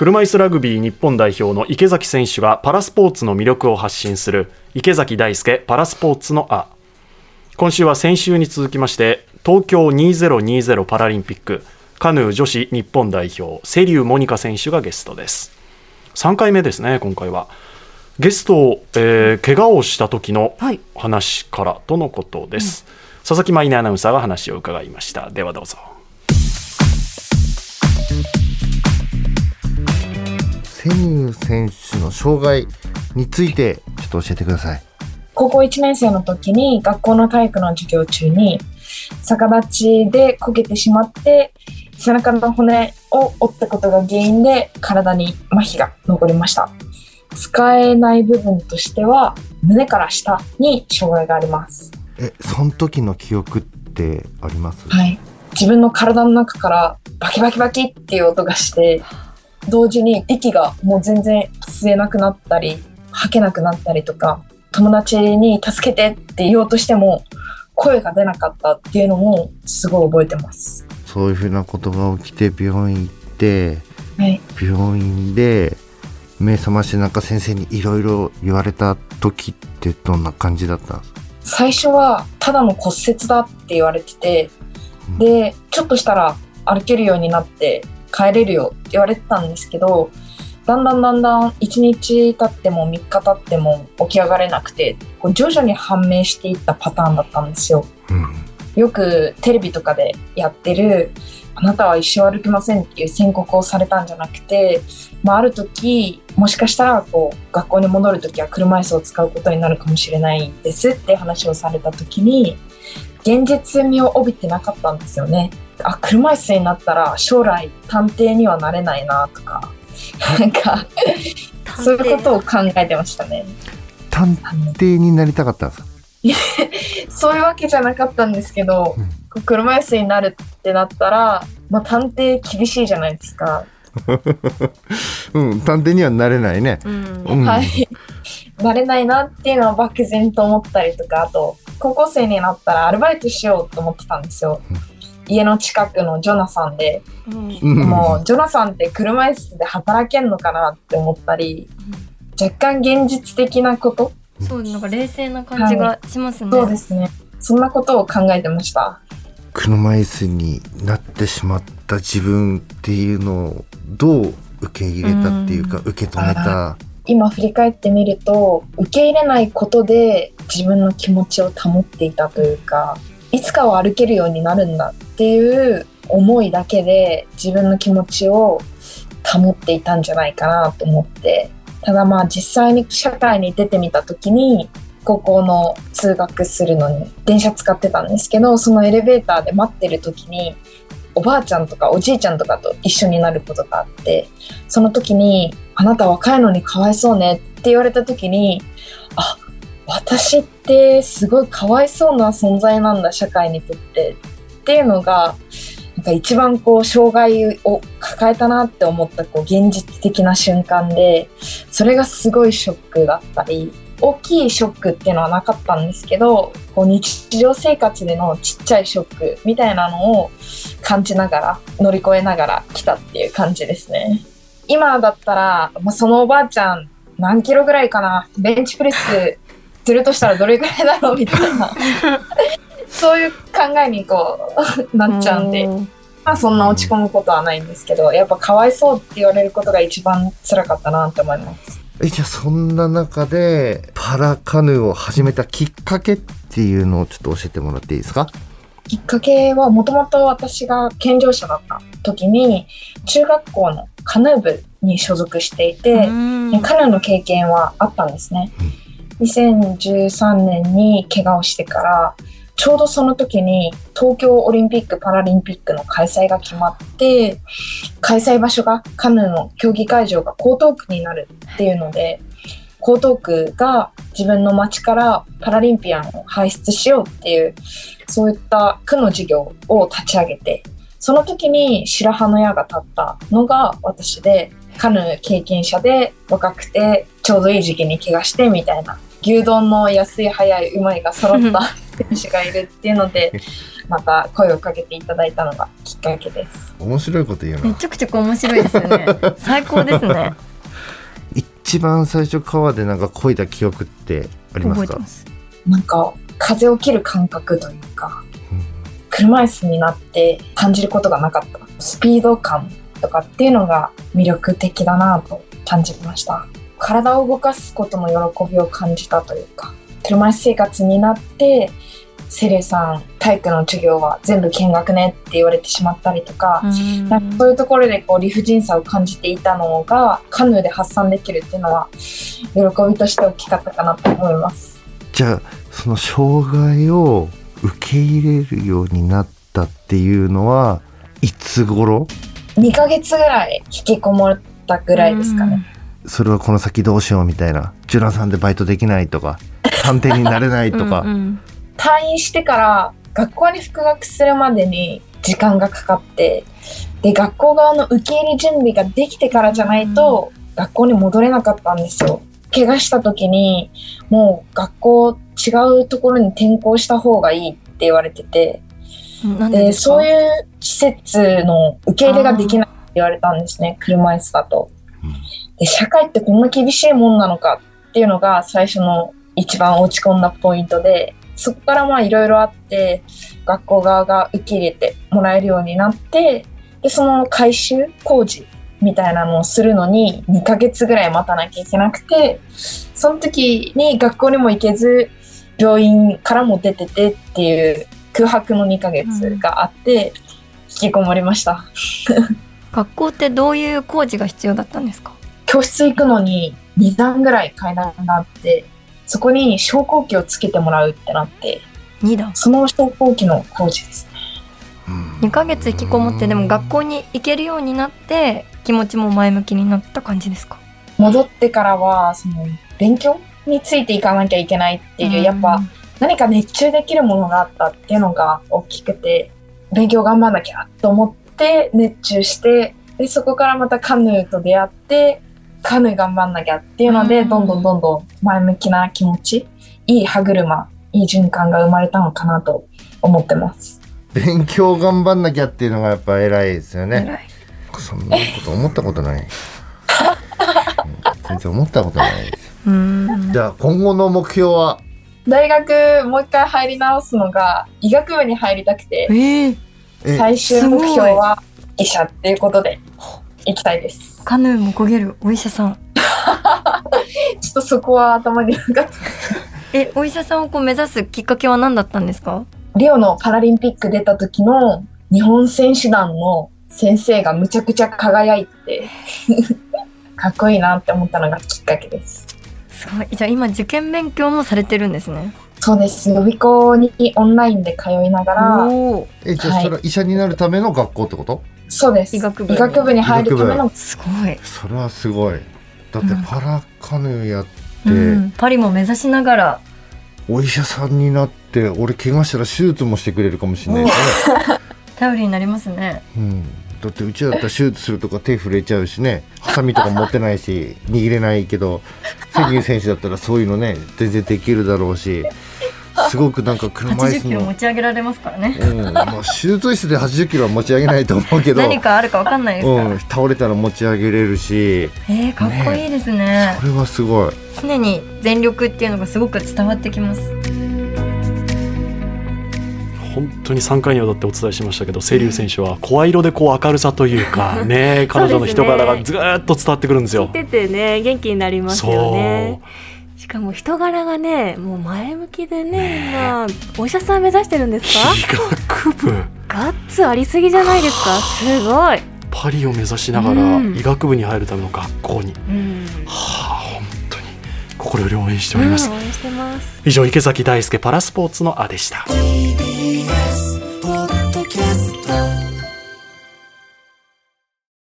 車椅子ラグビー日本代表の池崎選手がパラスポーツの魅力を発信する池崎大輔パラスポーツのあ。今週は先週に続きまして東京2020パラリンピックカヌー女子日本代表瀬立モニカ選手がゲストです。3回目ですね今回は。ゲストを、えー、怪我をした時の話からとのことです、はいうん、佐々木舞音アナウンサーが話を伺いました。ではどうぞ瀬立選手の障害についてちょっと教えてください。高校1年生の時に学校の体育の授業中に逆立ちでこけてしまって背中の骨を折ったことが原因で体に麻痺が残りました。使えない部分としては胸から下に障害があります。えその時の記憶ってあります？はい。自分の体の中からバキバキバキっていう音がして同時に息がもう全然吸えなくなったり吐けなくなったりとか友達に助けてって言おうとしても声が出なかったっていうのもすごい覚えてます。そういうふうなことが起きて病院行って、はい、病院で目覚ましてなんか先生にいろいろ言われた時ってどんな感じだったんですか？最初はただの骨折だって言われてて、うん、でちょっとしたら歩けるようになって帰れるよって言われてたんですけどだんだんだんだん1日経っても3日経っても起き上がれなくてこう徐々に判明していったパターンだったんですよ。うん、よくテレビとかでやってるあなたは一生歩きませんっていう宣告をされたんじゃなくて、まあ、ある時もしかしたらこう学校に戻る時は車椅子を使うことになるかもしれないですって話をされた時に現実味を帯びてなかったんですよね。あ車椅子になったら将来探偵にはなれないなとかなんかそういうことを考えてましたね。探偵になりたかったんですか？そういうわけじゃなかったんですけど、うん、車椅子になるってなったら、まあ、探偵厳しいじゃないですか。うん、探偵にはなれないね。うん、はい。なれないなっていうのは漠然と思ったりとか、あと、高校生になったらアルバイトしようと思ってたんですよ。うん家の近くのジョナサンで、うん、もうジョナサンって車椅子で働けんのかなって思ったり、うん、若干現実的なこと？そうなんか冷静な感じがしますね、はい、そうですね。そんなことを考えてました。車椅子になってしまった自分っていうのをどう受け入れたっていうか、受け止めた？今振り返ってみると受け入れないことで自分の気持ちを保っていたというかいつかは歩けるようになるんだっていう思いだけで自分の気持ちを保っていたんじゃないかなと思って。ただまあ実際に社会に出てみた時に高校の通学するのに電車使ってたんですけどそのエレベーターで待ってる時におばあちゃんとかおじいちゃんとかと一緒になることがあってその時に「あなた若いのにかわいそうね」って言われた時にあ私ってすごいかわいそうな存在なんだ社会にとってっていうのがなんか一番こう障害を抱えたなって思ったこう現実的な瞬間でそれがすごいショックだったり大きいショックっていうのはなかったんですけどこう日常生活でのちっちゃいショックみたいなのを感じながら乗り越えながら来たっていう感じですね。今だったら、まあ、そのおばあちゃん何キロぐらいかな？ベンチプレスするとしたらどれぐらいだろうみたいな そういう考えにこう なっちゃうんで。まあそんな落ち込むことはないんですけど、やっぱかわいそうって言われることが一番辛かったなって思います。え、じゃあそんな中でパラカヌーを始めたきっかけっていうのをちょっと教えてもらっていいですか？きっかけはもともと私が健常者だった時に中学校のカヌー部に所属していてカヌーの経験はあったんですね。うん2013年に怪我をしてからちょうどその時に東京オリンピック・パラリンピックの開催が決まって開催場所がカヌーの競技会場が江東区になるっていうので江東区が自分の町からパラリンピアンを輩出しようっていうそういった区の事業を立ち上げてその時に白羽の矢が立ったのが私でカヌー経験者で若くてちょうどいい時期に怪我してみたいな牛丼の安い早いうまいが揃った選手がいるっていうので また声をかけていただいたのがきっかけです。面白いこと言うな。めちゃくちゃ面白いですよね。最高ですね。一番最初川でなんか漕いだ記憶ってありますか？なんか風を切る感覚というかうん。車椅子になって感じることがなかった。スピード感とかっていうのが魅力的だなと感じました体を動かすことの喜びを感じたというか車椅子生活になってセリュさん体育の授業は全部見学ねって言われてしまったりとか、うんなんかそういうところでこう理不尽さを感じていたのがカヌーで発散できるっていうのは喜びとして大きかったかなと思います。じゃあその障害を受け入れるようになったっていうのはいつ頃？2ヶ月ぐらい引きこもったぐらいですかね。それはこの先どうしようみたいな。ジュラさんでバイトできないとか。探偵になれないとか、うんうん。退院してから学校に復学するまでに時間がかかってで学校側の受け入れ準備ができてからじゃないと学校に戻れなかったんですよ。怪我した時にもう学校違うところに転校した方がいいって言われてて。でそういう施設の受け入れができないって言われたんですね車椅子だと社会ってこんな厳しいもんなのかっていうのが最初の一番落ち込んだポイントでそこからまあいろいろあって学校側が受け入れてもらえるようになってでその改修工事みたいなのをするのに2ヶ月ぐらい待たなきゃいけなくてその時に学校にも行けず病院からも出ててっていう空白の2ヶ月があって、引きこもりました。学校ってどういう工事が必要だったんですか？教室行くのに2段ぐらい階段があってそこに昇降機をつけてもらうってなって2段。その昇降機の工事ですね。うん。2ヶ月引きこもってでも学校に行けるようになって気持ちも前向きになった感じですか？戻ってからはその勉強についていかなきゃいけないっていう、やっぱ何か熱中できるものがあったっていうのが大きくて勉強頑張んなきゃと思って熱中してでそこからまたカヌーと出会ってカヌー頑張んなきゃっていうので、うん。どんどんどんどん前向きな気持ちいい歯車いい循環が生まれたのかなと思ってます。勉強頑張んなきゃっていうのがやっぱ偉いですよね。偉い。そんなこと思ったことない。うん全然思ったことないです。うーん。じゃあ今後の目標は？大学もう一回入り直すのが医学部に入りたくてえー、え最終目標は医者っていうことで行きたいです。カヌーも焦げるお医者さん。ちょっとそこは頭になかった。えお医者さんをこう目指すきっかけは何だったんですか？リオのパラリンピック出た時の日本選手団の先生がむちゃくちゃ輝いて かっこいいなって思ったのがきっかけです。すごい。じゃあ今受験勉強もされてるんですね。そうです。予備校にオンラインで通いながら。えじゃあはいそれは医者になるための学校ってこと、そうです。医学部に。に入るためのすごい、それはすごい。だってうん。パラカヌーやって、うん、パリも目指しながら。お医者さんになって俺怪我したら手術もしてくれるかもしれないね、頼りになりますね。うん、だってうちだったら手術するとか手震えちゃうしね。ハサミとか持ってないし 握れないけど関口選手だったらそういうのね全然できるだろうしすごくなんか車椅80キロ子の持ち上げられますからね。うん。まあ、手術室で80キロは持ち上げないと思うけど。何かあるかわかんないですか？ら、うん、倒れたら持ち上げれるし。えー、かっこいいですね。これはすごい。常に全力っていうのがすごく伝わってきます。本当に3回にわたってお伝えしましたけど清流選手は声色でこう明るさというか ね彼女の人柄がずーっと伝わってくるんですよ。聞いててね元気になりますよね。しかも人柄がねもう前向きでね今お医者さん目指してるんですか？医学部。ガッツありすぎじゃないですか？すごい、パリを目指しながらうん。医学部に入るための学校に、うん、はあ本当に。心より応援しております、うんます。以上池崎大輔パラスポーツのあでした